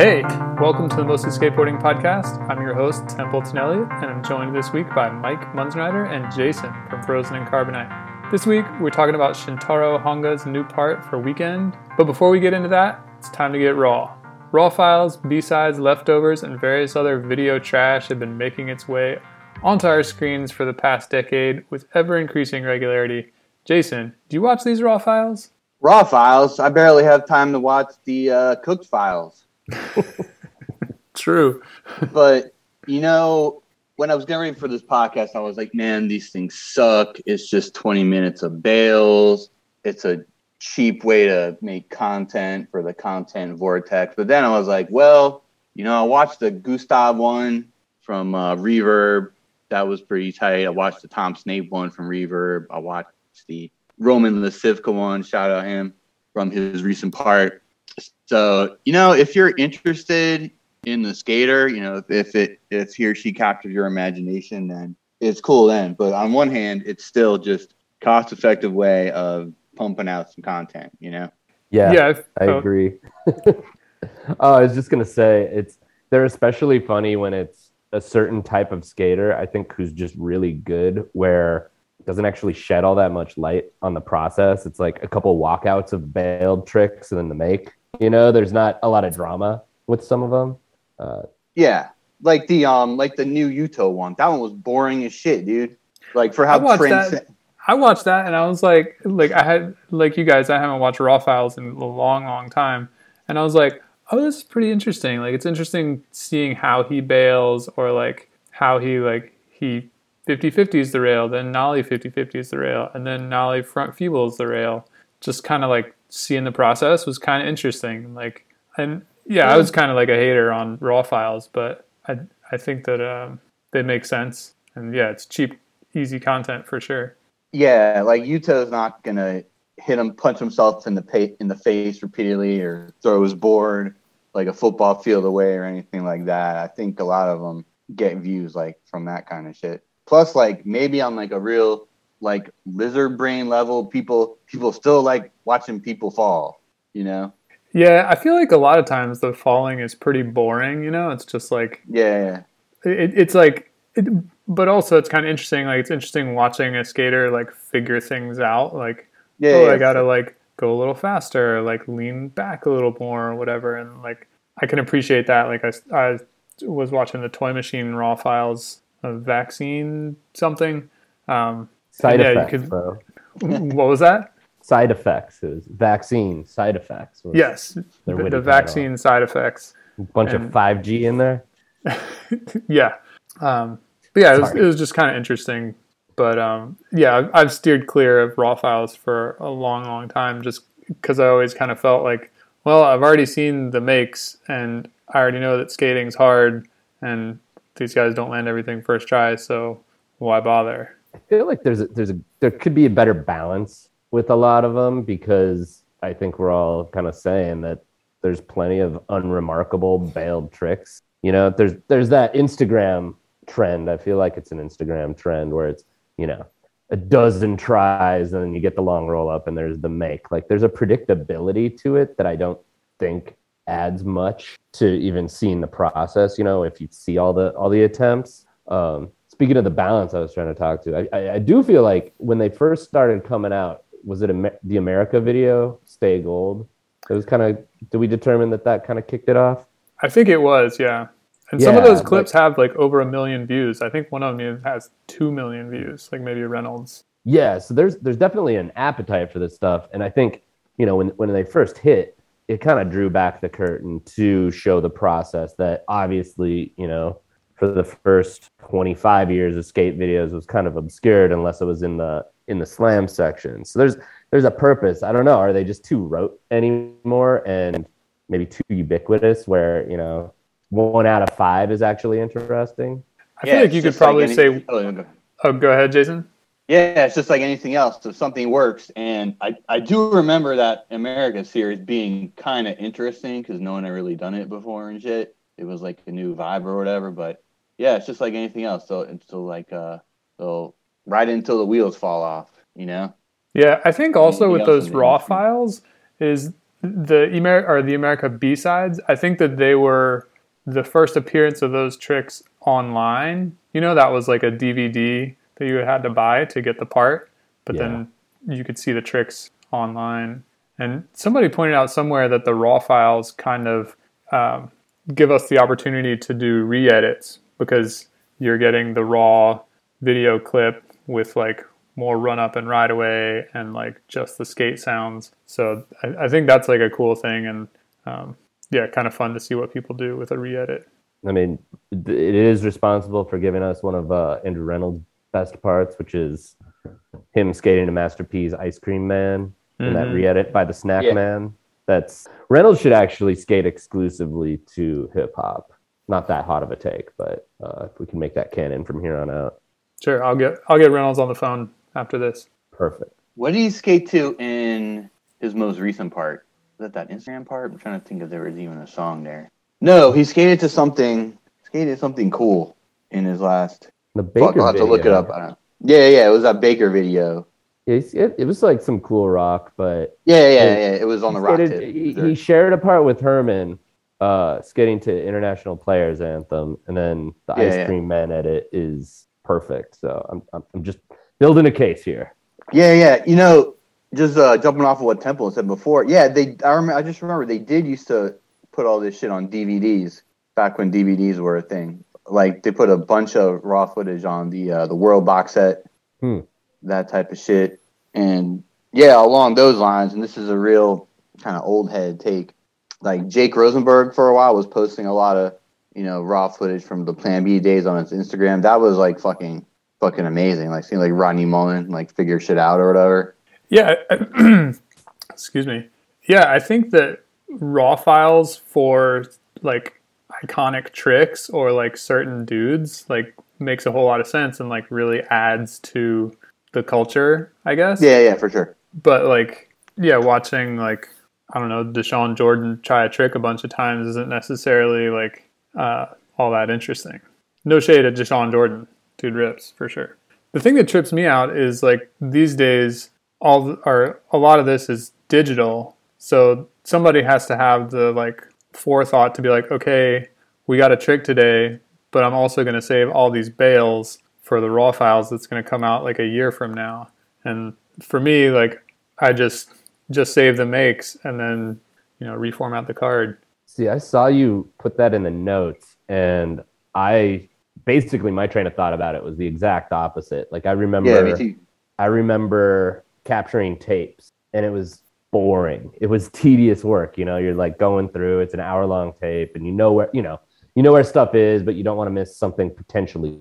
Hey, welcome to the Mostly Skateboarding Podcast. I'm your host, Templeton Elliott, and I'm joined this week by Mike Munzenrieder and Jason from Frozen in Carbonite. This week, we're talking about Shintaro Hongo's new part for Weekend. But before we get into that, it's time to get raw. Raw files, B-sides, leftovers, and various other video trash have been making its way onto our screens for the past decade with ever increasing regularity. Jason, do you watch these raw files? Raw files. I barely have time to watch the uh, cooked files. True. but you know, when I was getting ready for this podcast, I was like, man, these things suck. It's just 20 minutes of bails. It's a cheap way to make content for the content vortex. But then I was like, well, you know, I watched the Gustav one from uh, Reverb. That was pretty tight. I watched the Tom Snape one from Reverb. I watched the Roman Lisivka one. Shout out him from his recent part. So, you know, if you're interested in the skater, you know, if, if it if he or she captures your imagination, then it's cool then. But on one hand, it's still just cost effective way of pumping out some content, you know? Yeah, Yeah, I so- agree. oh, I was just gonna say it's they're especially funny when it's a certain type of skater. I think who's just really good, where it doesn't actually shed all that much light on the process. It's like a couple walkouts of bailed tricks and then the make. You know, there's not a lot of drama with some of them. Uh, Yeah. Like the um like the new Yuto one. That one was boring as shit, dude. Like for how I how watched trans- that. I watched that and I was like, like I had like you guys, I haven't watched Raw Files in a long, long time, and I was like, oh, this is pretty interesting. Like it's interesting seeing how he bails or like how he like he 50-50s the rail, then Nollie 50-50s the rail, and then Nollie front feebles the rail. Just kind of like seeing the process was kind of interesting. Like and yeah, I was kind of like a hater on Raw Files, but I I think that um, they make sense and yeah, it's cheap, easy content for sure. Yeah, like Yuto's not gonna hit him, punch himself in the pa- in the face repeatedly, or throw his board like a football field away or anything like that. I think a lot of them get views like from that kind of shit. Plus, like maybe on like a real like lizard brain level, people people still like watching people fall. You know? Yeah, I feel like a lot of times the falling is pretty boring. You know, it's just like Yeah, it, it's like, it, but also it's kind of interesting. Like it's interesting watching a skater like figure things out. Like, yeah. oh, yeah. I gotta like go a little faster, like lean back a little more, or whatever. And like I can appreciate that. Like I, I was watching the Toy Machine Raw Files of vaccine something. Um, side Yeah, you effects, could- bro. what was that? Side effects is vaccine side effects. was Yes, the, the vaccine side effects. A bunch and- of 5G in there. yeah. Um, but yeah, it was, it was just kind of interesting. But um, yeah, I've, I've steered clear of raw files for a long, long time just because I always kind of felt like, well, I've already seen the makes and I already know that skating's hard and these guys don't land everything first try, so why bother? I feel like there's a, there's a there could be a better balance with a lot of them because I think we're all kind of saying that there's plenty of unremarkable bailed tricks. You know, there's there's that Instagram trend. I feel like it's an Instagram trend where it's you know a dozen tries and then you get the long roll up and there's the make. Like there's a predictability to it that I don't think adds much to even seeing the process. You know, if you see all the all the attempts. Um, speaking of the balance, I was trying to talk to. I, I, I do feel like when they first started coming out, was it Amer- the Emerica video, Stay Gold? It was kind of. Did we determine that that kind of kicked it off? I think it was, yeah. And some of those clips have like over a million views. I think one of them has two million views, like maybe Reynolds. Yeah, so there's there's definitely an appetite for this stuff, and I think you know when when they first hit, it kind of drew back the curtain to show the process that obviously you know for the first 25 years of skate videos was kind of obscured unless it was in the in the slam section. So there's there's a purpose. I don't know. Are they just too rote anymore and maybe too ubiquitous where you know one out of five is actually interesting? I feel like you could just like probably any- say, Oh, oh, go ahead, Jason. Yeah, it's just like anything else. If something works, and I, I do remember that Emerica series being kind of interesting because no one had really done it before and shit. It was like a new vibe or whatever. But yeah, it's just like anything else. So it's still like uh, so right until the wheels fall off, you know. Yeah, I think also with those raw industry? files is the Emer- or the Emerica B sides, I think that they were the first appearance of those tricks online. You know, that was like a DVD that you had to buy to get the part, but Yeah. then you could see the tricks online. And somebody pointed out somewhere that the raw files kind of um, give us the opportunity to do re-edits because you're getting the raw video clip with like more run up and ride away and like just the skate sounds. So I, I think that's like a cool thing and um, yeah, kind of fun to see what people do with a re-edit. I mean, it is responsible for giving us one of uh, Andrew Reynolds' best parts, which is him skating to Master P's Ice Cream Man in that Mhm. re-edit by the Snack Yeah. Man. That's Reynolds should actually skate exclusively to hip hop. Not that hot of a take, but uh, if we can make that canon from here on out, Sure, I'll get I'll get Reynolds on the phone after this. perfect. What did he skate to in his most recent part? Was that that Instagram part? I'm trying to think if there was even a song there. No, he skated to something. Skated something cool in his last. The Baker Fuck, I'll have to look it up. I don't Yeah, yeah, it was that Baker video. It, it, it was like some cool rock, but Yeah, yeah, Yeah. yeah. It was on the he rock skated- tip. He, he shared a part with Herman, uh, skating to International Players Anthem, and then the Yeah, Ice yeah. Cream Man edit is perfect. So I'm, I'm, I'm just building a case here. Yeah, yeah. You know, just uh, jumping off of what Temple said before. Yeah, they. I remember. I just remember they did used to put all this shit on DVDs back when DVDs were a thing. Like they put a bunch of raw footage on the uh, the World box set, Hmm. that type of shit. And yeah, along those lines. And this is a real kind of old head take. Like Jake Rosenberg for a while was posting a lot of you know raw footage from the Plan B days on his Instagram. That was like fucking fucking amazing. Like seeing like Rodney Mullen like figure shit out or whatever. Yeah, excuse me. Yeah, I think that raw files for like iconic tricks or like certain dudes like makes a whole lot of sense and like really adds to the culture, I guess. Yeah, yeah, for sure. But like, yeah, watching like I don't know Dashawn Jordan try a trick a bunch of times isn't necessarily like uh, all that interesting. No shade at Dashawn Jordan, dude rips for sure. The thing that trips me out is like these days, all or a lot of this is digital, so somebody has to have the like forethought to be like, okay, we got a trick today, but I'm also going to save all these bails for the raw files that's going to come out like a year from now. And for me, like I just just save the makes and then you know reformat the card. See, I saw you put that in the notes, and I basically my train of thought about it was the exact opposite. Like I remember, Yeah, me too. I remember capturing tapes, and it was boring. It was tedious work. You know, you're like going through. It's an hour long tape, and you know where you know you know where stuff is, but you don't want to miss something potentially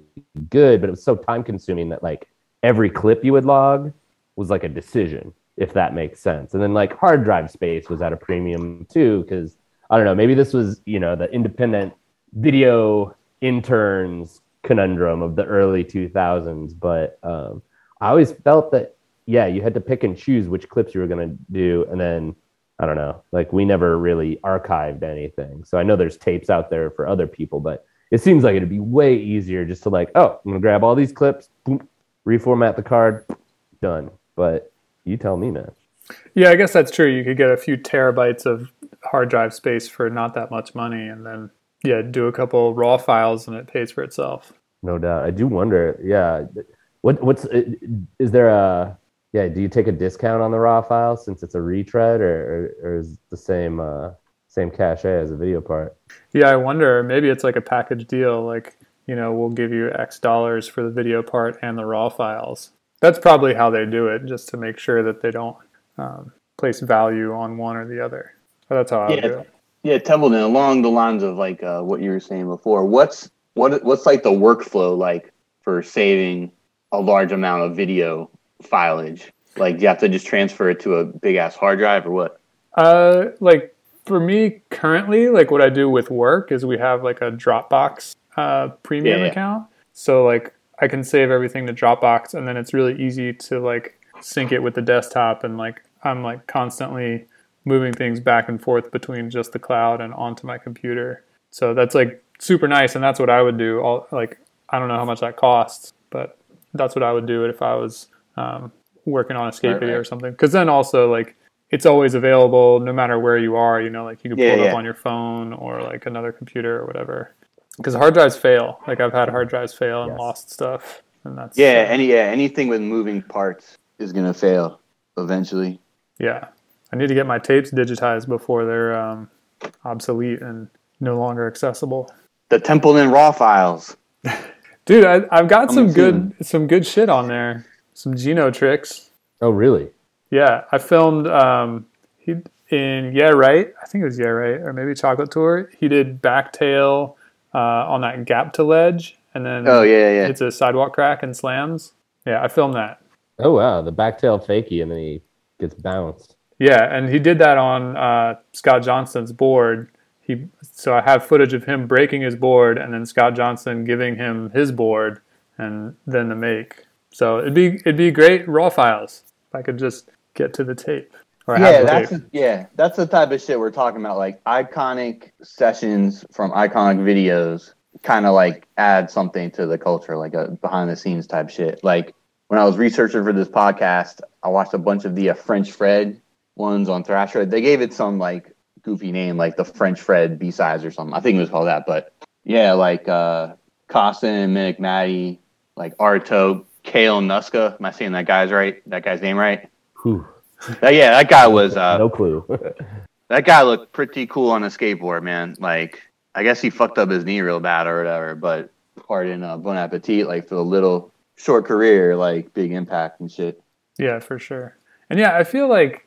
good. But it was so time consuming that like every clip you would log was like a decision, if that makes sense. And then like hard drive space was at a premium too, because I don't know, maybe this was, you know, the independent video interns conundrum of the early 2000s. But um, I always felt that, yeah, you had to pick and choose which clips you were going to do. And then, I don't know, like we never really archived anything. So I know there's tapes out there for other people, but it seems like it'd be way easier just to like, oh, I'm going to grab all these clips, boom, reformat the card, done. But you tell me, man. Yeah, I guess that's true. You could get a few terabytes of hard drive space for not that much money, and then yeah, do a couple raw files, and it pays for itself. No doubt. I do wonder. Yeah. What what's is there a yeah? Do you take a discount on the raw file since it's a retread, or or, is the same uh, same cachet as a video part? Yeah, I wonder. Maybe it's like a package deal. Like you know, we'll give you X dollars for the video part and the raw files. That's probably how they do it, just to make sure that they don't um, place value on one or the other. But that's how I Yeah. do it. Yeah, Templeton, along the lines of like uh, what you were saying before, what's what what's like the workflow like for saving a large amount of video fileage? Like, do you have to just transfer it to a big ass hard drive or what? Uh, like for me currently, like what I do with work is we have like a Dropbox uh, premium Yeah, yeah. account. So like I can save everything to Dropbox, and then it's really easy to like sync it with the desktop, and like I'm like constantly moving things back and forth between just the cloud and onto my computer. So that's like super nice, and that's what I would do. All like I don't know how much that costs, but that's what I would do if I was um, working on a skate Right, right. or something. Because then also like it's always available no matter where you are. You know, like you can pull Yeah, it up yeah. on your phone or like another computer or whatever. Because hard drives fail. Like I've had hard drives fail and Yes. lost stuff, and that's Yeah, uh, any yeah, anything with moving parts is gonna fail eventually. yeah. I need to get my tapes digitized before they're um, obsolete and no longer accessible. The Templeton raw files. Dude, I, I've got I'm some gonna good some good shit on there. Some Gino tricks. Oh, really? Yeah, I filmed um, he in Yeah Right. I think it was Yeah Right, or maybe Chocolate Tour. He did backtail uh, on that gap to ledge, and then Oh yeah, yeah. it's a sidewalk crack and slams. Yeah, I filmed that. Oh, wow. The backtail fakie, and then he gets bounced. Yeah, and he did that on uh, Scott Johnson's board. He so I have footage of him breaking his board, and then Scott Johnson giving him his board, and then the make. So it'd be it'd be great raw files if I could just get to the tape. Or have yeah, the that's tape. yeah, that's the type of shit we're talking about. Like iconic sessions from iconic videos, kind of like add something to the culture, like a behind the scenes type shit. Like when I was researching for this podcast, I watched a bunch of the uh, French Fred ones on Thrasher. They gave it some like goofy name, like the French Fred B sides or something. I think it was called that. But yeah, like uh, Costin and Minnick Matty, like Arto, Kale Nuska. Am I saying that guy's right? That guy's name right? Whew. Uh, yeah, that guy was. Uh, no clue. that guy looked pretty cool on a skateboard, man. Like, I guess he fucked up his knee real bad or whatever, but pardon uh, Bon Appetit, like for a little short career, like big impact and shit. Yeah, for sure. And yeah, I feel like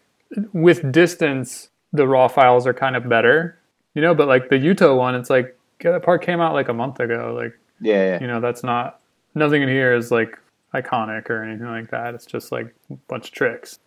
with distance, the raw files are kind of better, you know. But like the Yuto one, it's like yeah, that part came out like a month ago. Like Yeah, yeah. you know, that's not nothing in here is like iconic or anything like that. It's just like a bunch of tricks.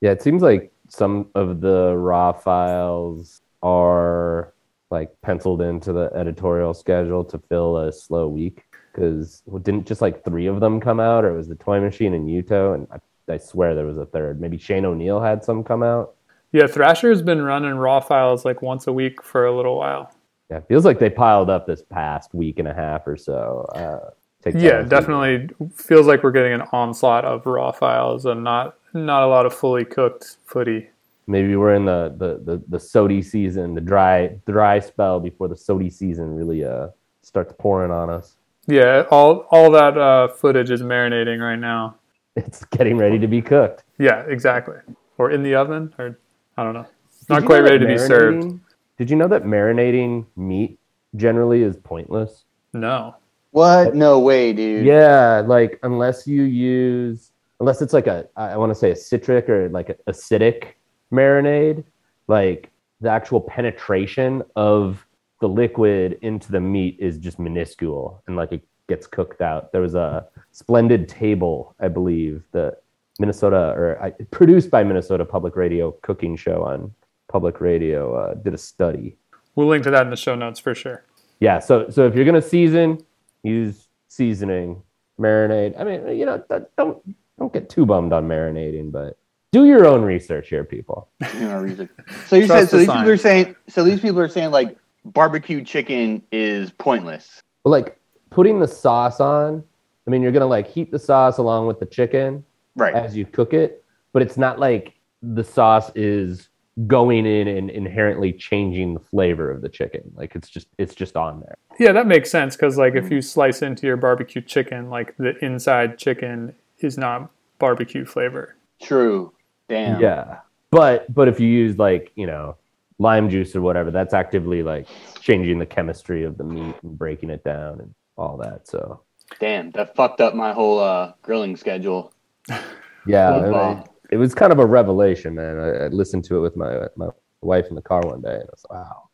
Yeah, it seems like some of the raw files are like penciled into the editorial schedule to fill a slow week because didn't just like three of them come out, or it was the Toy Machine and Yuto, and I, I swear there was a third. Maybe Shane O'Neill had some come out. Yeah, Thrasher's been running raw files like once a week for a little while. Yeah, it feels like they piled up this past week and a half or so. Uh, take Yeah, definitely feels like we're getting an onslaught of raw files and not not a lot of fully cooked footy. Maybe we're in the the the, the SOTY season, the dry dry spell before the SOTY season really uh starts pouring on us. Yeah, all all that uh, footage is marinating right now. It's getting ready to be cooked. Yeah, exactly. Or in the oven, or I don't know. Did Not quite know ready to be served. Did you know that marinating meat generally is pointless? No. What? No way, dude. Yeah, like unless you use unless it's like a I want to say a citric or like a acidic marinade, like the actual penetration of the liquid into the meat is just minuscule and like it gets cooked out. There was a splendid table, I believe, the Minnesota or I, produced by Minnesota Public Radio cooking show on public radio uh, did a study We'll link to that in the show notes for sure. yeah so so if you're gonna season use seasoning marinade i mean you know don't- don't don't get too bummed on marinating but do your own research here people You know, reason. So you said so the these people are saying so these people are saying like barbecue chicken is pointless. but like putting the sauce on i mean you're gonna like heat the sauce along with the chicken Right. as you cook it but it's not like the sauce is going in and inherently changing the flavor of the chicken like it's just it's just on there Yeah, that makes sense because like if mm-hmm. you slice into your barbecue chicken, like the inside chicken is not barbecue flavor. True. Damn. Yeah. But but if you use like, you know, lime juice or whatever, that's actively like changing the chemistry of the meat and breaking it down and all that. So Damn. That fucked up my whole uh, grilling schedule. yeah, I it was kind of a revelation, man. I, I listened to it with my my wife in the car one day and I was like, wow.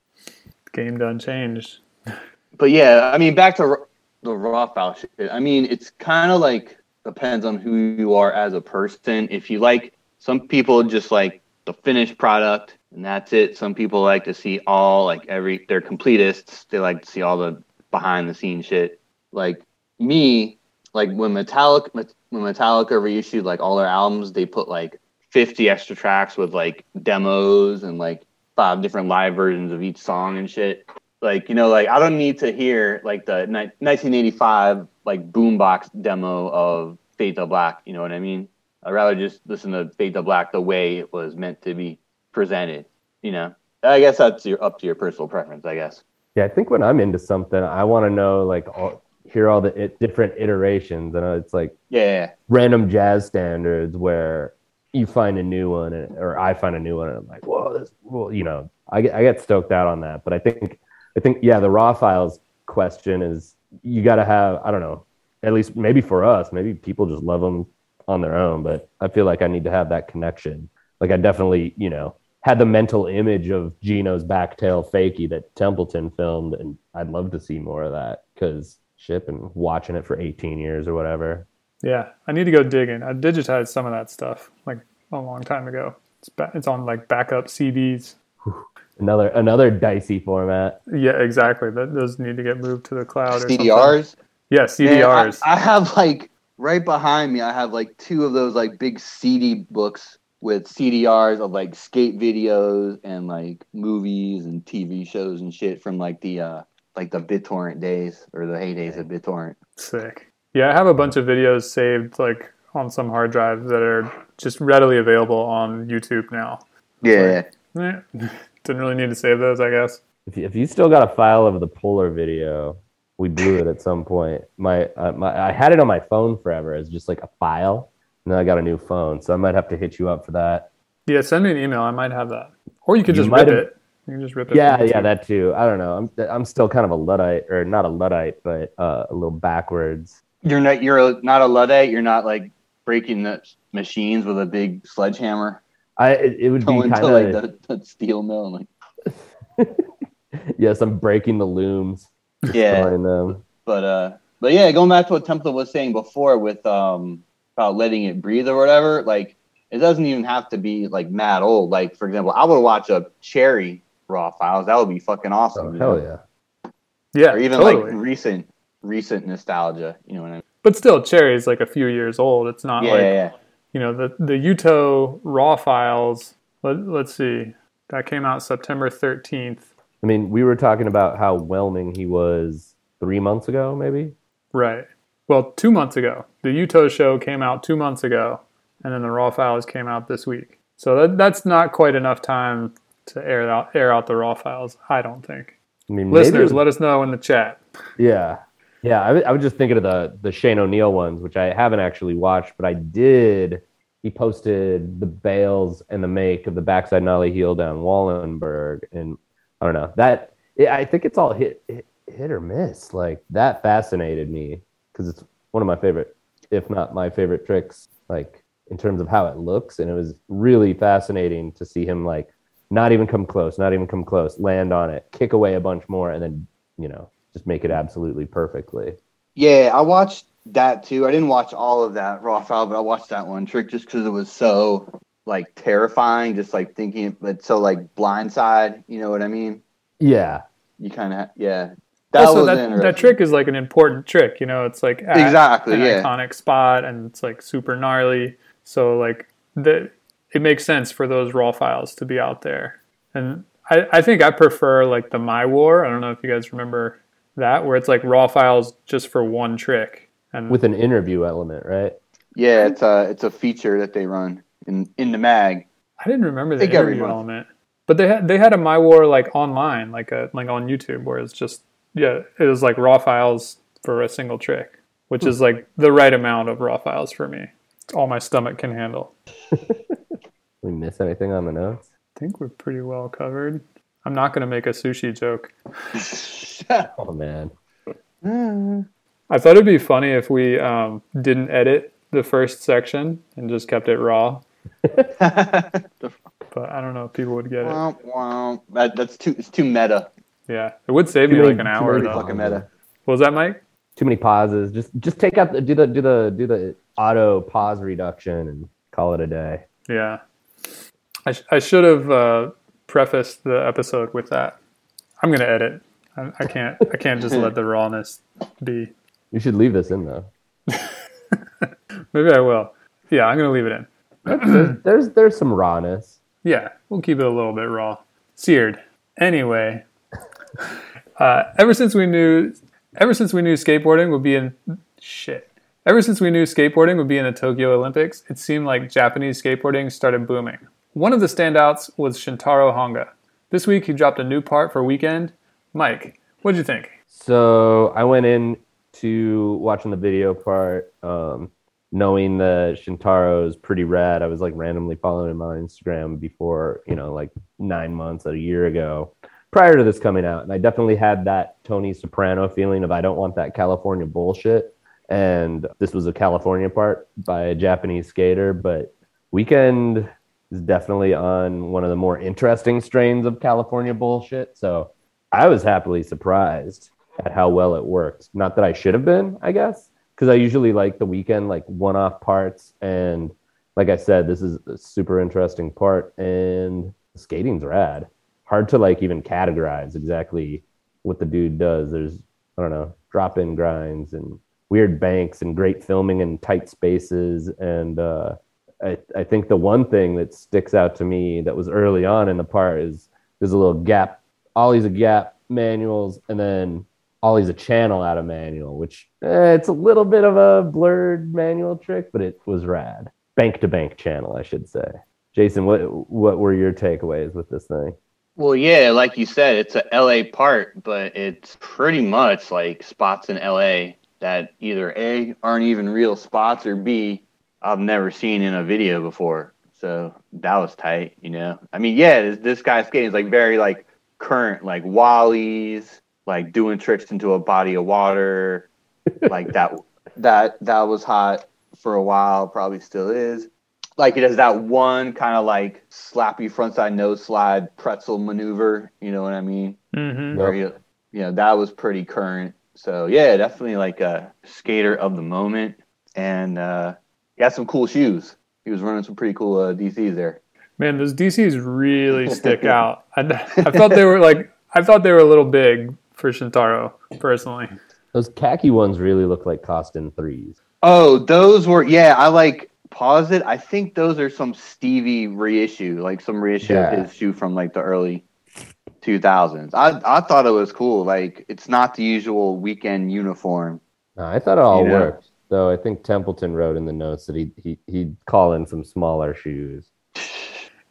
Game done changed. But yeah, I mean, back to r- the raw foul shit. I mean, it's kind of like depends on who you are as a person. If you like, some people just like the finished product and that's it. Some people like to see all like every they're completists. They like to see all the behind the scenes shit. Like me, like when Metallica when Metallica reissued like all their albums, they put like 50 extra tracks with like demos and like five different live versions of each song and shit like you know like i don't need to hear like the ni- 1985 like boombox demo of fade to black you know what i mean I'd rather just listen to Fade to Black the way it was meant to be presented. You know, I guess that's your, up to your personal preference. I guess. Yeah, I think when I'm into something, I want to know like all, hear all the it, different iterations, and it's like Yeah, random jazz standards where you find a new one, and, or I find a new one, and I'm like, whoa, this, well, you know, I get I get stoked out on that. But I think I think yeah, the raw files question is you got to have I don't know, at least maybe for us, maybe people just love them on their own, but I feel like I need to have that connection. Like I definitely, you know, had the mental image of Gino's backtail fakie that Templeton filmed, and I'd love to see more of that because ship and watching it for 18 years or whatever. Yeah, I need to go digging. I digitized some of that stuff like a long time ago. It's ba- it's on like backup CDs. Another another dicey format. Yeah, exactly. That those need to get moved to the cloud. Or something. CDRs. Yeah, Man, CDRs. I, I have like right behind me. I have like two of those like big CD books with CDRs of like skate videos and like movies and TV shows and shit from like the uh like the BitTorrent days or the heydays of BitTorrent. Sick. Yeah, I have a bunch of videos saved like on some hard drive that are just readily available on YouTube now. Yeah. Eh, didn't really need to save those, I guess. If you, if you still got a file of the Polar video, we blew it at some point. My, uh, my I had it on my phone forever as just like a file, and then I got a new phone, so I might have to hit you up for that. Yeah, send me an email. I might have that. Or you could just might rip have- it. You can just rip it. Yeah, yeah, YouTube. that too. I don't know. I'm I'm still kind of a luddite, or not a luddite, but uh, a little backwards. You're not you're a, not a luddite. You're not like breaking the machines with a big sledgehammer I it, it would be going kind to like the, the steel mill. Like yes. I'm breaking the looms. yeah, behind them. but uh, but yeah, going back to what Temple was saying before with um about letting it breathe or whatever. Like it doesn't even have to be like mad old. Like for example, I would watch a Cherry raw files. That would be fucking awesome. Oh hell know? yeah! Yeah, Or even totally. like recent recent nostalgia. You know what I mean? but still, Cherry is like a few years old. It's not Yeah, like yeah, yeah. you know the the Yuto raw files. Let, let's see, that came out September thirteenth. I mean, we were talking about how whelming he was three months ago, maybe. Right. Well, two months ago, the Yuto show came out two months ago, and then the raw files came out this week. So that, that's not quite enough time to air out air out the raw files. I don't think. I mean, Listeners, was- let us know in the chat. Yeah. Yeah. I, I was just thinking of the, the Shane O'Neill ones, which I haven't actually watched, but I did. He posted the bails and the make of the backside nollie heel down Wallenberg. And I don't know that I think it's all hit, hit, hit or miss. Like that fascinated me because it's one of my favorite, if not my favorite tricks, like in terms of how it looks. And it was really fascinating to see him like not even come close, not even come close, land on it, kick away a bunch more, and then, you know, just make it absolutely perfectly. Yeah, I watched that too. I didn't watch all of that raw file, but I watched that one trick just because it was so like terrifying. Just like thinking, but so like blindside. You know what I mean? Yeah. You kind of yeah. That also, was that, that trick is like an important trick. You know, it's like at Exactly, an yeah. iconic spot, and it's like super gnarly. So like the it makes sense for those raw files to be out there. And I, I think I prefer like the My War. I don't know if you guys remember that, where it's like raw files just for one trick. And With an interview element, right? Yeah, it's a it's a feature that they run in in the mag. I didn't remember the interview month. element, but they had they had a My War like online, like a like on YouTube, where it's just yeah, it was like raw files for a single trick, which is like the right amount of raw files for me. It's all my stomach can handle. We miss anything on the notes? I think we're pretty well covered. I'm not going to make a sushi joke. Oh man. I thought it'd be funny if we um, didn't edit the first section and just kept it raw, but I don't know if people would get it. Womp, womp. That, that's too it's too meta. Yeah, it would save Too me many- like an too hour many. Fucking meta. What was that, Mike? Too many pauses. Just just take out the do the do the do the auto pause reduction and call it a day. Yeah. I, sh- I should have uh, prefaced the episode with that. I'm going to edit. I, I can't I can't just let the rawness be. You should leave this in though. Maybe I will. Yeah, I'm going to leave it in. there's there's some rawness. Yeah, we'll keep it a little bit raw. Seared. Anyway, uh, ever since we knew ever since we knew skateboarding would be in shit. Ever since we knew skateboarding would be in the Tokyo Olympics, it seemed like Japanese skateboarding started booming. One of the standouts was Shintaro Hongo. This week he dropped a new part for Weekend. Mike, what'd you think? So I went in to watching the video part, um, knowing that Shintaro is pretty rad. I was like randomly following him on Instagram before, you know, like nine months, a year ago, prior to this coming out. And I definitely had that Tony Soprano feeling of I don't want that California bullshit. And this was a California part by a Japanese skater, but Weekend is definitely on one of the more interesting strains of California bullshit. So I was happily surprised at how well it worked. Not that I should have been, I guess, because I usually like the weekend, like one off parts. And like I said, this is a super interesting part, and skating's rad. Hard to like even categorize exactly what the dude does. There's, I don't know, drop in grinds and weird banks and great filming and tight spaces. And uh, I, I think the one thing that sticks out to me that was early on in the part is there's a little gap. Ollie's a gap manuals, and then Ollie's a channel out of manual, which eh, it's a little bit of a blurred manual trick, but it was rad. Bank to bank channel, I should say. Jason, what what were your takeaways with this thing? Well, yeah, like you said, it's a LA part, but it's pretty much like spots in LA that either A aren't even real spots or B I've never seen in a video before. So that was tight, you know. I mean, yeah, this, this guy's skating is like very like current, like Wallies, like doing tricks into a body of water, like that. That that was hot for a while, probably still is. Like it has that one kind of like slappy frontside nose slide pretzel maneuver. You know what I mean? Mm-hmm. Where you, you know that was pretty current. So yeah, definitely like a skater of the moment, and uh, he had some cool shoes. He was running some pretty cool uh, DCs there. Man, those DCs really stick out. I, I thought they were like I thought they were a little big for Shintaro personally. Those khaki ones really look like Koston threes. Oh, those were yeah. I like pause it. I think those are some Stevie reissue, like some reissue Yeah. of his shoe from like the early 2000s. I I thought it was cool. Like it's not the usual weekend uniform. No, I thought it all You know? worked. Though I think Templeton wrote in the notes that he, he he'd call in some smaller shoes.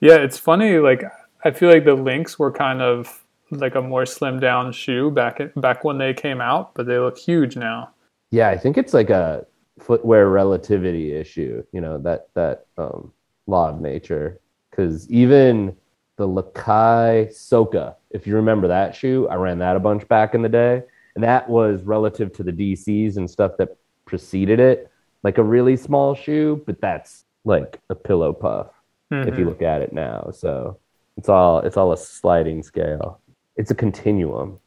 Yeah, it's funny. Like I feel like the links were kind of like a more slim down shoe back at, back when they came out, but they look huge now. Yeah, I think it's like a footwear relativity issue. You know that that um, law of nature. Because even the Lakai Soka, if you remember that shoe, I ran that a bunch back in the day, and that was relative to the DCs and stuff that preceded it, like a really small shoe. But that's like a pillow puff if you Mhm. look at it now. So it's all it's all a sliding scale. It's a continuum.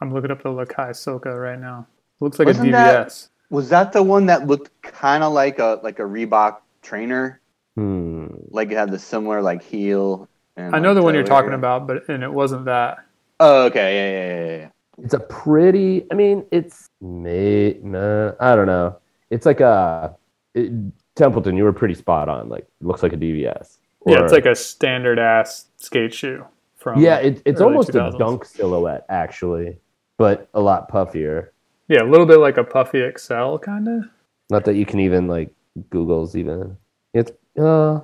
I'm looking up the Lakai Soka right now. looks like Wasn't a that- DVS. Was that the one that looked kind of like a like a Reebok trainer? Hmm. Like it had the similar like heel. And I know like, the one you're talking about, but and it wasn't that. Oh, okay, yeah, yeah, yeah, yeah. It's a pretty. I mean, it's may. Nah, I don't know. It's like a it, Templeton. You were pretty spot on. Like, it looks like a DVS. yeah, it's like a standard ass skate shoe from. yeah. It, it's early almost 2000s. a dunk silhouette actually, but a lot puffier. Yeah, a little bit like a puffy Excel kind of. Not that you can even like Google's even. It's uh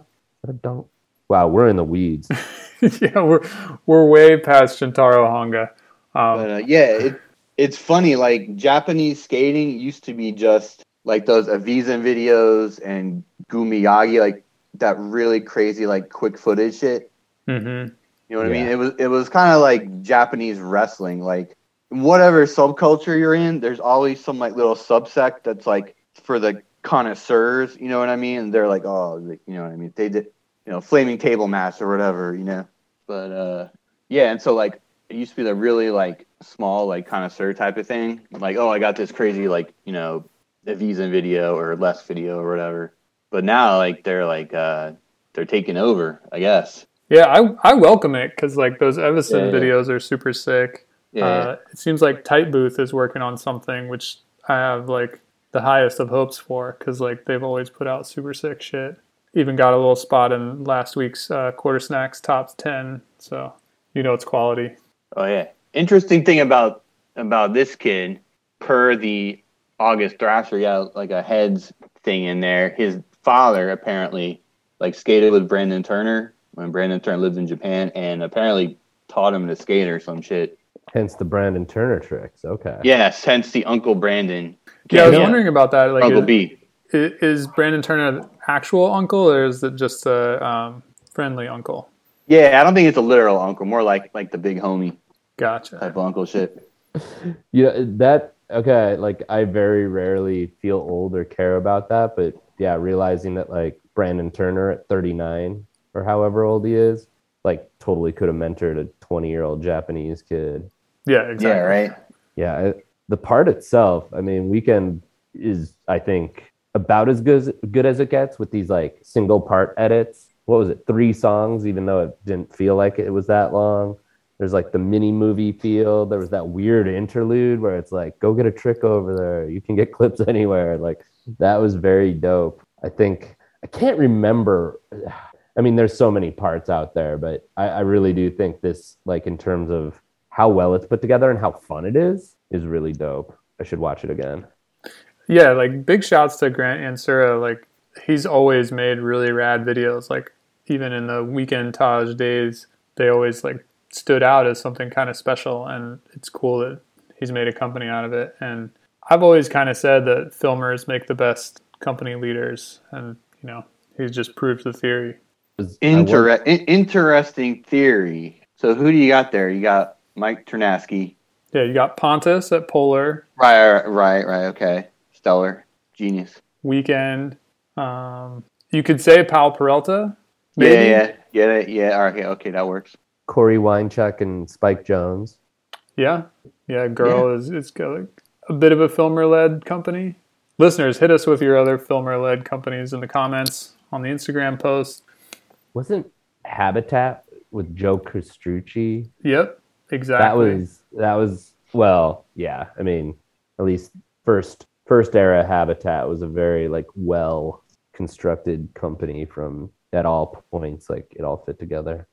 a dunk. Wow, we're in the weeds. yeah, we're we're way past Shintaro Hongo. Um, But uh, yeah, it, it's funny. Like Japanese skating used to be just like those Evisen videos and Gou Miyagi, like that really crazy, like quick footage shit. mhm. You know what I mean? It was it was kind of like Japanese wrestling. Like whatever subculture you're in, there's always some like little subsect that's like for the connoisseurs. You know what I mean? And they're like, oh, like, you know what I mean? They did, you know, flaming table match or whatever. You know, but uh, yeah. And so like it used to be the really like small like connoisseur type of thing. Like, oh, I got this crazy like you know, Evisen video or less video or whatever. But now like they're like uh, they're taking over, I guess. Yeah, I I welcome it because like those Evisen Yeah, yeah. videos are super sick. Yeah. Uh, it seems like Tight Booth is working on something which I have like the highest of hopes for because like they've always put out super sick shit. Even got a little spot in last week's uh, Quarter Snacks top ten, so you know it's quality. Oh yeah. Interesting thing about about this kid, per the August Thrasher, yeah, like a heads thing in there. His father apparently like skated with Brandon Turner when Brandon Turner lived in Japan, and apparently taught him to skate or some shit. Hence the Brandon Turner tricks. Okay. Yes, hence the Uncle Brandon. Yeah, I was Yeah. wondering about that. Like, Uncle is, B. i- is Brandon Turner an actual uncle, or is it just a um, friendly uncle? Yeah, I don't think it's a literal uncle, more like like the big homie Gotcha. type of uncle shit. You know, that okay, like I very rarely feel old or care about that, but yeah, realizing that like Brandon Turner at 39 or however old he is, like totally could have mentored a 20 year old Japanese kid. Yeah, exactly. Yeah, right. Yeah, the part itself, I mean, Weekend is I think about as good as, good as it gets with these like single part edits. What was it? Three songs, even though it didn't feel like it was that long. There's like the mini movie feel. There was that weird interlude where it's like, go get a trick over there. You can get clips anywhere. Like that was very dope. I think I can't remember. I mean, there's so many parts out there, but I, I really do think this, like in terms of how well it's put together and how fun it is, is really dope. I should watch it again. Yeah, like big shouts to Grant Yansura. Like he's always made really rad videos. Like even in the weekend Taj days, they always like stood out as something kind of special, and it's cool that he's made a company out of it. And I've always kind of said that filmers make the best company leaders, and you know he's just proved the theory. Inter- interesting theory. So who do you got there? You got Mike Ternasky. Yeah, you got Pontus at Polar Right, right, right. Okay, stellar, genius. Weekend. Um, you could say Powell Peralta. Yeah, Maybe. yeah, yeah, yeah, yeah. Okay, okay, that works. Cory Weincheque and Spike Jonze. Yeah, yeah. Girl is it's got like a bit of a filmer led company. Listeners, hit us with your other filmer led companies in the comments on the Instagram post. Wasn't Habitat with Joe Castrucci? Yep, exactly. That was that was well, yeah. I mean, at least first first era Habitat was a very like well constructed company from at all points. Like it all fit together.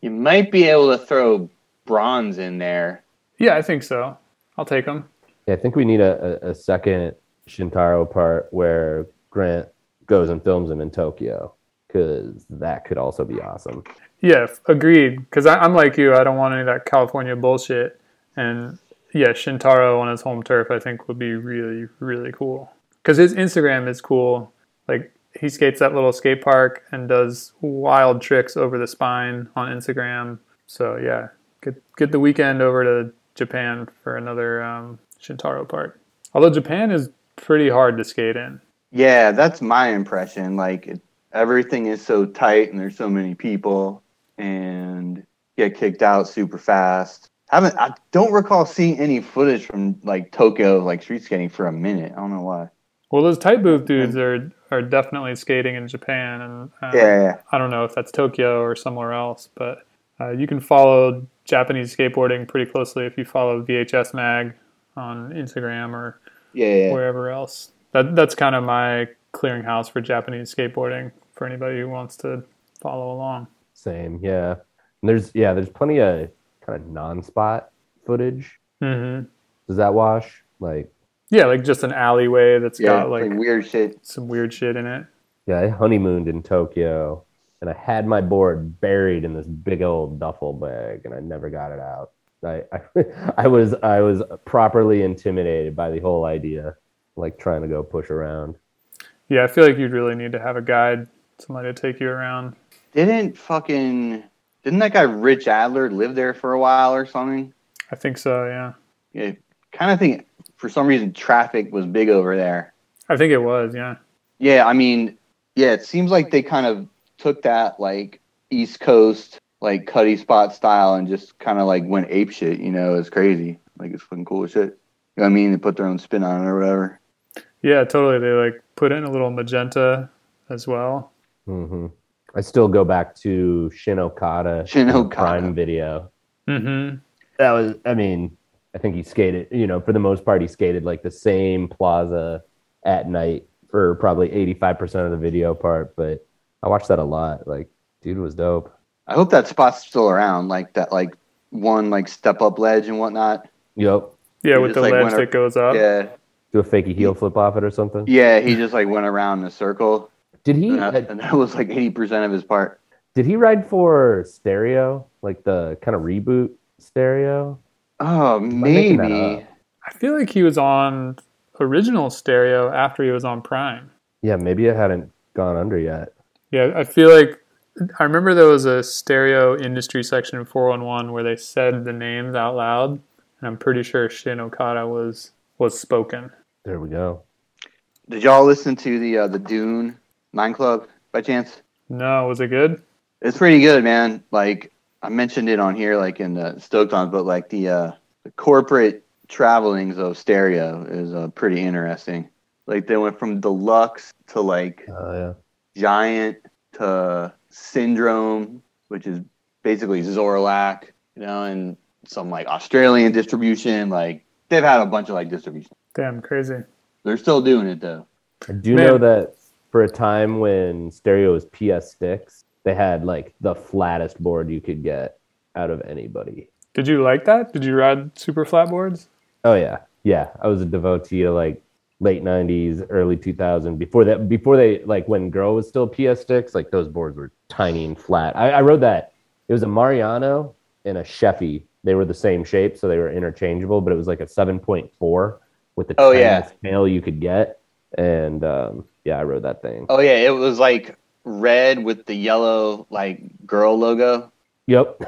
You might be able to throw bronze in there. yeah, I think so. I'll take them. Yeah, I think we need a, a, a second Shintaro part where Grant goes and films him in Tokyo because that could also be awesome. Yeah, agreed. Because I'm like you, I don't want any of that California bullshit. And yeah, Shintaro on his home turf, I think would be really, really cool. Because his Instagram is cool. Like he skates that little skate park and does wild tricks over the spine on Instagram. So yeah, get get the weekend over to Japan for another um, Shintaro part. Although Japan is pretty hard to skate in. Yeah, that's my impression. Like it, everything is so tight, and there's so many people, and get kicked out super fast. Haven't I don't recall seeing any footage from like Tokyo like street skating for a minute. I don't know why. Well, those tight booth dudes are are definitely skating in Japan, and uh, Yeah. I don't know if that's Tokyo or somewhere else, but uh, you can follow Japanese skateboarding pretty closely if you follow VHS Mag on Instagram or yeah, yeah. wherever else. That that's kind of my clearinghouse for Japanese skateboarding for anybody who wants to follow along. Same, yeah. And there's yeah, there's plenty of kind of non-spot footage. hmm Does that wash? Like, Yeah, like just an alleyway that's yeah, got like like weird shit. some weird shit in it. yeah, I honeymooned in Tokyo, and I had my board buried in this big old duffel bag, and I never got it out. I, I, I was I was properly intimidated by the whole idea, like trying to go push around. Yeah, I feel like you'd really need to have a guide, somebody to take you around. Didn't fucking didn't that guy Rich Adler live there for a while or something? I think so. Yeah, Yeah, kind of think for some reason traffic was big over there. I think it was. Yeah. Yeah, I mean, yeah, it seems like they kind of took that like East Coast like Cuddy Spot style and just kind of like went ape shit. You know, it's crazy. Like it's fucking cool as shit. You know what I mean? They put their own spin on it or whatever. Yeah, totally. They like put in a little magenta as well. hmm I still go back to Shin Okada, Shin Okada. Prime video. Mm-hmm. That was, I mean, I think he skated. You know, for the most part, he skated like the same plaza at night for probably eighty five percent of the video part. But I watched that a lot. Like, dude was dope. I hope that spot's still around, like that, like one like step up ledge and whatnot. Yep. Yeah, You with just, the like, ledge that goes up. Yeah, Do a fakey heel flip off it or something? Yeah, he just like went around in a circle, Did he? and that, and that was like eighty percent of his part. Did he ride for stereo, like the kind of reboot stereo? Oh, I maybe. I feel like he was on original stereo after he was on Prime. Yeah, maybe it hadn't gone under yet. Yeah, I feel like I remember there was a stereo industry section in 411 where they said the names out loud, and I'm pretty sure Shin Okada was was spoken. There we go. Did y'all listen to the uh, the Dune Nine Club by chance? No, was it good? It's pretty good, man. Like I mentioned it on here, like in the Stoked on, but like the uh, the corporate travelings of stereo is uh, pretty interesting. Like they went from deluxe to like Oh yeah. giant to syndrome, which is basically Zorlac, you know, and some like Australian distribution. Like they've had a bunch of like distribution. Damn, crazy. They're still doing it though. I do Man. know that for a time when stereo was PS Stix, they had like the flattest board you could get out of anybody. Did you like that? Did you ride super flat boards? Oh yeah, yeah. I was a devotee to like late '90s, early 2000. Before that, before they like when Girl was still PS Stix, like those boards were tiny and flat. I, I rode that. It was a Mariano and a Sheffey. They were the same shape, so they were interchangeable. But it was like a 7.4 with the Oh, tiniest yeah. scale you could get. And um, yeah, I rode that thing. Oh yeah, it was like red with the yellow like girl logo. Yep.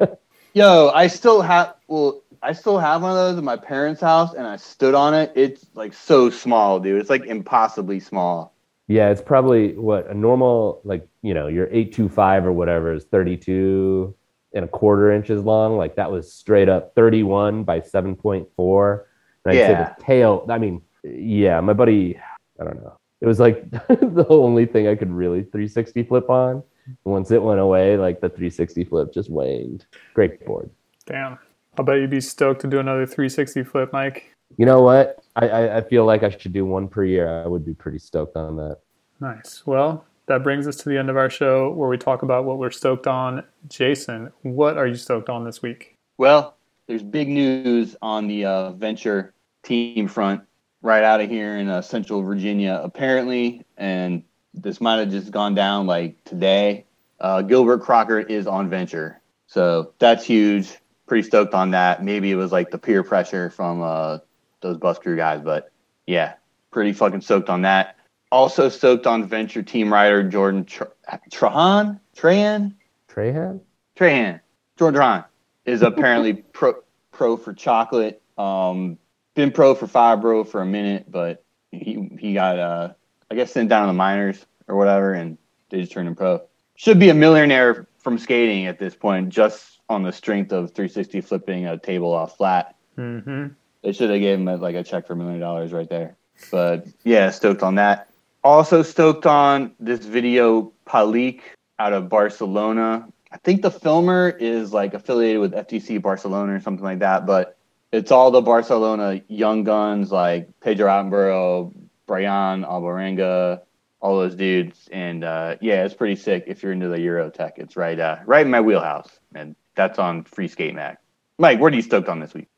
Yo, I still have well, I still have one of those at my parents' house, and I stood on it. It's like so small, dude. It's like impossibly small. Yeah, it's probably what a normal like you know your eight two five or whatever is thirty two and a quarter inches long. Like that was straight up thirty one by seven point four. And I'd say the tail. I mean, yeah, my buddy. I don't know. It was like the only thing I could really three sixty flip on. Once it went away, like the three sixty flip just waned. Great board. Damn. I'll bet you'd be stoked to do another 360 flip, Mike. You know what? I, I I feel like I should do one per year. I would be pretty stoked on that. Nice. Well, that brings us to the end of our show where we talk about what we're stoked on. Jason, what are you stoked on this week? Well, there's big news on the uh, venture team front right out of here in uh, Central Virginia, apparently, and this might have just gone down like today. Uh, Gilbert Crockett is on venture, so that's huge. Pretty stoked on that. Maybe it was like the peer pressure from uh, those bus crew guys, but yeah, pretty fucking stoked on that. Also stoked on venture team rider Jordan Tra- Trahan, Trahan, Trahan? Trahan, Jordan Trahan is apparently pro pro for chocolate. Um, been pro for fibro for a minute, but he he got uh I guess sent down to the minors or whatever, and they just turned him pro. Should be a millionaire from skating at this point, just on the strength of 360 flipping a table off flat. Mm-hmm. They should have gave him like a check for a million dollars right there. But yeah, stoked on that. Also stoked on this video Palik out of Barcelona. I think the filmer is like affiliated with FTC Barcelona or something like that, but it's all the Barcelona young guns like Pedro Attenborough, Brian Alvarenga, all those dudes. And uh, yeah, it's pretty sick if you're into the Euro tech. It's right uh, right in my wheelhouse. And that's on Free Skate Mag. Mike, what are you stoked on this week?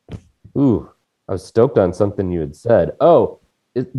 Ooh, I was stoked on something you had said. Oh,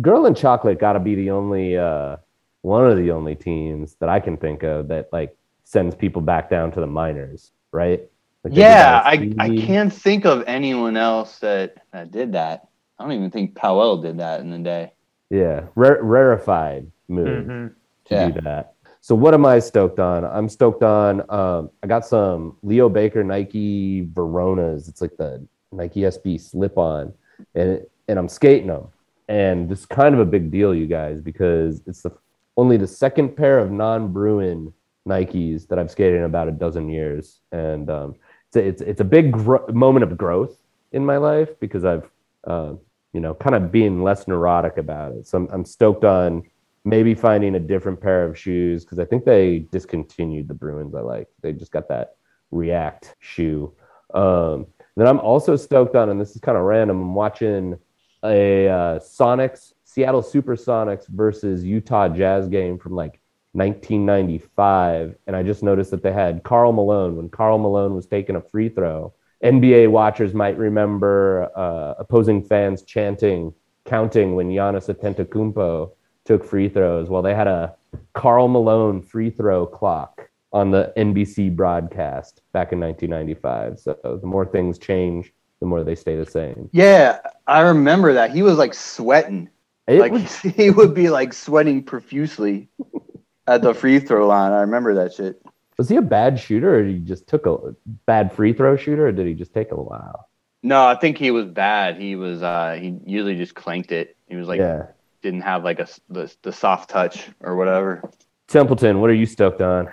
Girl and Chocolate got to be the only uh, one of the only teams that I can think of that like sends people back down to the minors, right? Like, Yeah, I, I can't think of anyone else that, that did that. I don't even think Powell did that in the day. Yeah, rare, rarefied move Mm-hmm. to Yeah. do that. So what am I stoked on? I'm stoked on. Um, I got some Leo Baker Nike Veronas. It's like the Nike SB slip on, and and I'm skating them. And this is kind of a big deal, you guys, because it's the only the second pair of non-Bruin Nikes that I've skated in about a dozen years, and um, it's it's a big gro- moment of growth in my life because I've uh, you know kind of being less neurotic about it. So I'm, I'm stoked on maybe finding a different pair of shoes because I think they discontinued the Bruins I like. They just got that React shoe. Um, then I'm also stoked on, and this is kind of random. I'm watching a uh, Sonics Seattle Supersonics versus Utah Jazz game from like 1995, and I just noticed that they had Karl Malone when Karl Malone was taking a free throw. NBA watchers might remember uh, opposing fans chanting counting when Giannis Antetokounmpo took free throws. Well, they had a Karl Malone free throw clock on the NBC broadcast back in 1995. So the more things change, the more they stay the same. Yeah, I remember that. He was like sweating. It like was- he would be like sweating profusely at the free throw line. I remember that shit. was he a bad shooter, or he just took a bad free throw shooter, or did he just take a while? No, I think he was bad. He was uh he usually just clanked it. He was like yeah. didn't have like a the, the soft touch or whatever. Templeton, what are you stoked on?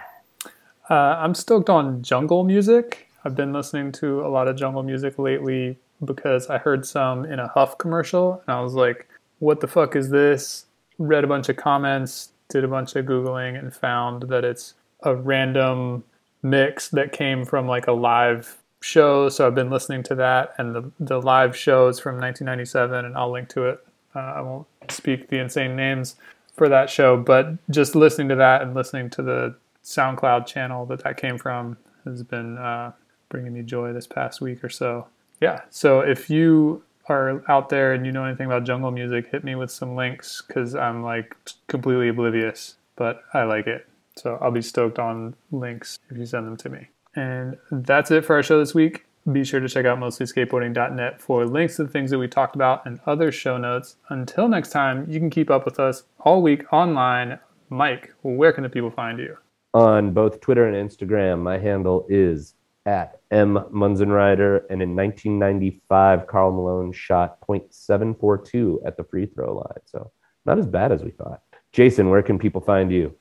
Uh, I'm stoked on jungle music. I've been listening to a lot of jungle music lately because I heard some in a HUF commercial and I was like, what the fuck is this? Read a bunch of comments, did a bunch of Googling, and found that it's a random mix that came from like a live show. So I've been listening to that and the, the live shows from 1997, and I'll link to it. Uh, I won't speak the insane names for that show, but just listening to that and listening to the SoundCloud channel that that came from has been uh, bringing me joy this past week or so. Yeah, so if you are out there and you know anything about jungle music, hit me with some links because I'm like completely oblivious, but I like it. So I'll be stoked on links if you send them to me. And that's it for our show this week. Be sure to check out mostlyskateboarding.net for links to the things that we talked about and other show notes. Until next time, you can keep up with us all week online. Mike, where can the people find you? On both Twitter and Instagram, my handle is at M Munzenrieder, and in 1995, Karl Malone shot .742 at the free throw line. So not as bad as we thought. Jason, where can people find you?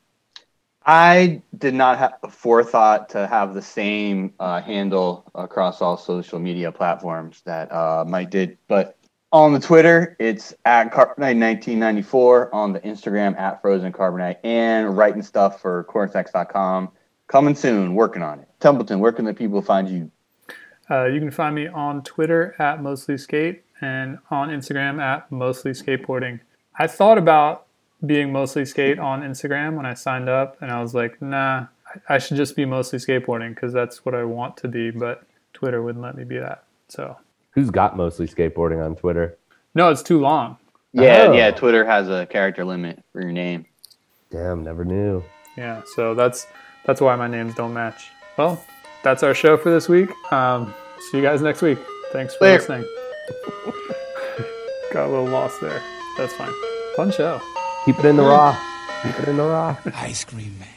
I did not have forethought to have the same uh, handle across all social media platforms that uh, Mike did, but on the Twitter, it's at Carbonite1994. On the Instagram, at Frozen Carbonite, and writing stuff for cornsex.com. Coming soon, working on it. Templeton, where can the people find you? Uh, you can find me on Twitter at mostly skate and on Instagram at mostly skateboarding. I thought about being mostly skate on Instagram when I signed up, and I was like, nah, I I should just be mostly skateboarding because that's what I want to be. But Twitter wouldn't let me be that. So Who's got mostly skateboarding on Twitter? no, it's too long. Yeah, Oh. yeah. Twitter has a character limit for your name. Damn, never knew. Yeah, so that's that's why my names don't match. Well, that's our show for this week. Um, see you guys next week. Thanks for Later. listening. Got a little lost there. That's fine. Fun show. Keep it in the raw. Keep it in the raw. Ice cream man.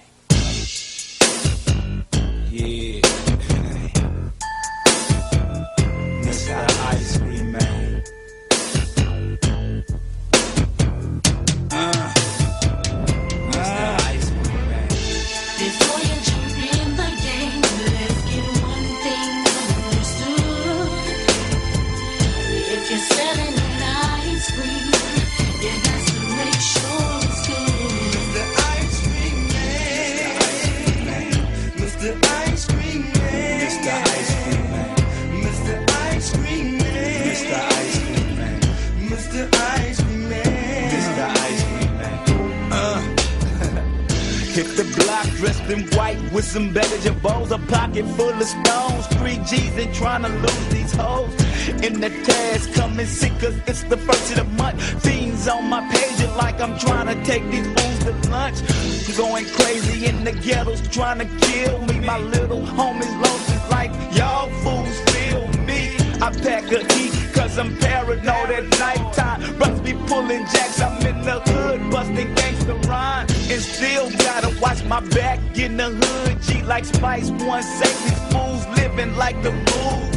On my page it like I'm trying to take these fools to lunch. Going crazy in the ghettos, trying to kill me. My little homies lost is like y'all fools feel me. I pack a heat cause I'm paranoid at nighttime. Russ be pulling jacks, I'm in the hood, busting gangster rhyme. And still gotta watch my back in the hood. G like Spice One, save these fools living like the movie.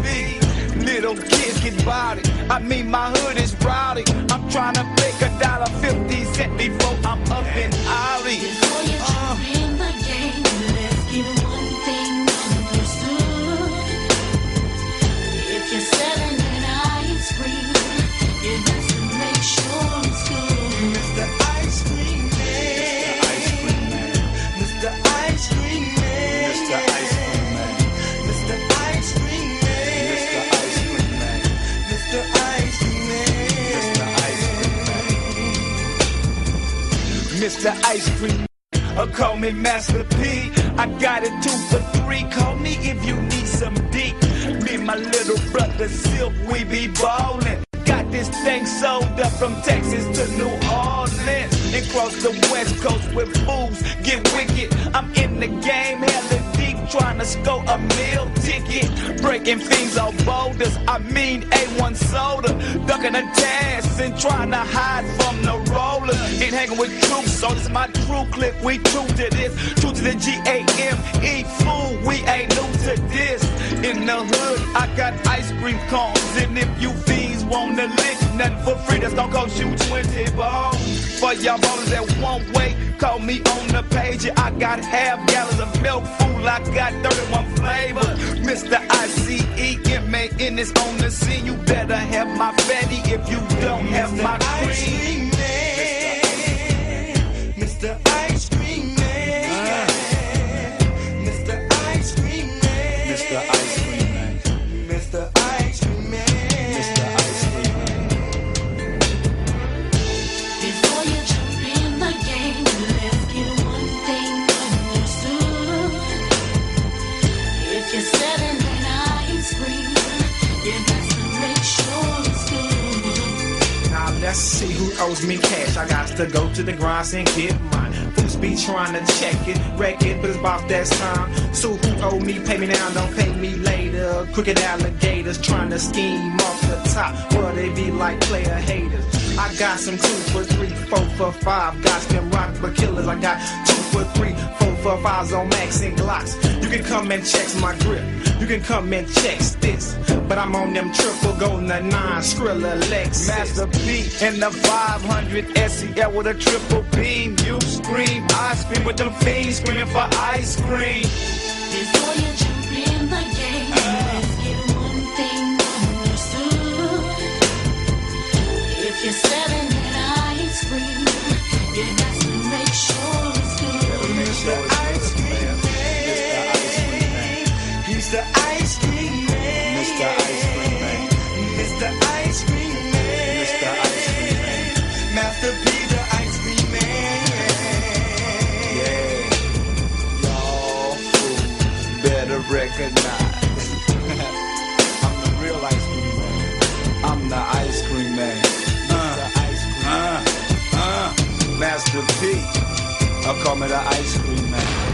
Little kids get body. I mean, my hood is rowdy. I'm trying to make a dollar fifty cent before I'm up and outy. Before you Uh. jump in the game, let's get one thing understood. If you're selling an ice cream, you got to make sure it's good. Mr. Ice Cream Man. Mr. Ice Cream Man. Mr. Ice Cream Man. Mr. Ice Cream. Or call me Master P. I got it two for three. Call me if you need some deep. Me my little brother Silk, we be ballin'. Got got this thing sold up from Texas to New Orleans and cross the west coast with fools get wicked. I'm in the game, hella deep, trying to score a meal ticket. Breaking things off boulders, I mean A1 soda. Ducking the task and trying to hide from the roller. And hanging with troops, so this is my true clip. We true to this, true to the G-A-M-E fool. We ain't new to this. In the hood, I got ice cream cones. And if you fiends wanna lick nothing for free, that's gonna cost you 20 bones. For y'all ballers that won't wait, call me on the page. I got half gallons of milk fool. I got 31 flavors. Mr. I-C-E-M-A-N is on the scene. You better have my fatty if you don't have my cream. Let's see who owes me cash. I got to go to the grinds and get mine. Fools be trying to check it, wreck it, but it's about that time. So who owe me? Pay me now, don't pay me later. Crooked alligators trying to scheme off the top. Well, they be like player haters. I got some two for three, four for five. Got them rock for killers. I got two for three, four for fives on Max and Glocks. You can come and check my grip. You can come and check this. But I'm on them triple golden nine Skrilla Lex. Master P and the 500 SEL with a triple beam. You scream, I scream with them fiends screaming for ice cream. Before you jump in the game, let's get one thing understood. If you're selling that ice cream, you got The ice cream man. Mr. Ice Cream Man. Mr. Ice Cream Man. Mr. Ice Cream Man. Master P, the ice cream man. Yeah. Y'all fools better recognize. I'm the real ice cream man. I'm the ice cream man. Uh, ice cream uh, uh, Master P. I call me the ice cream man.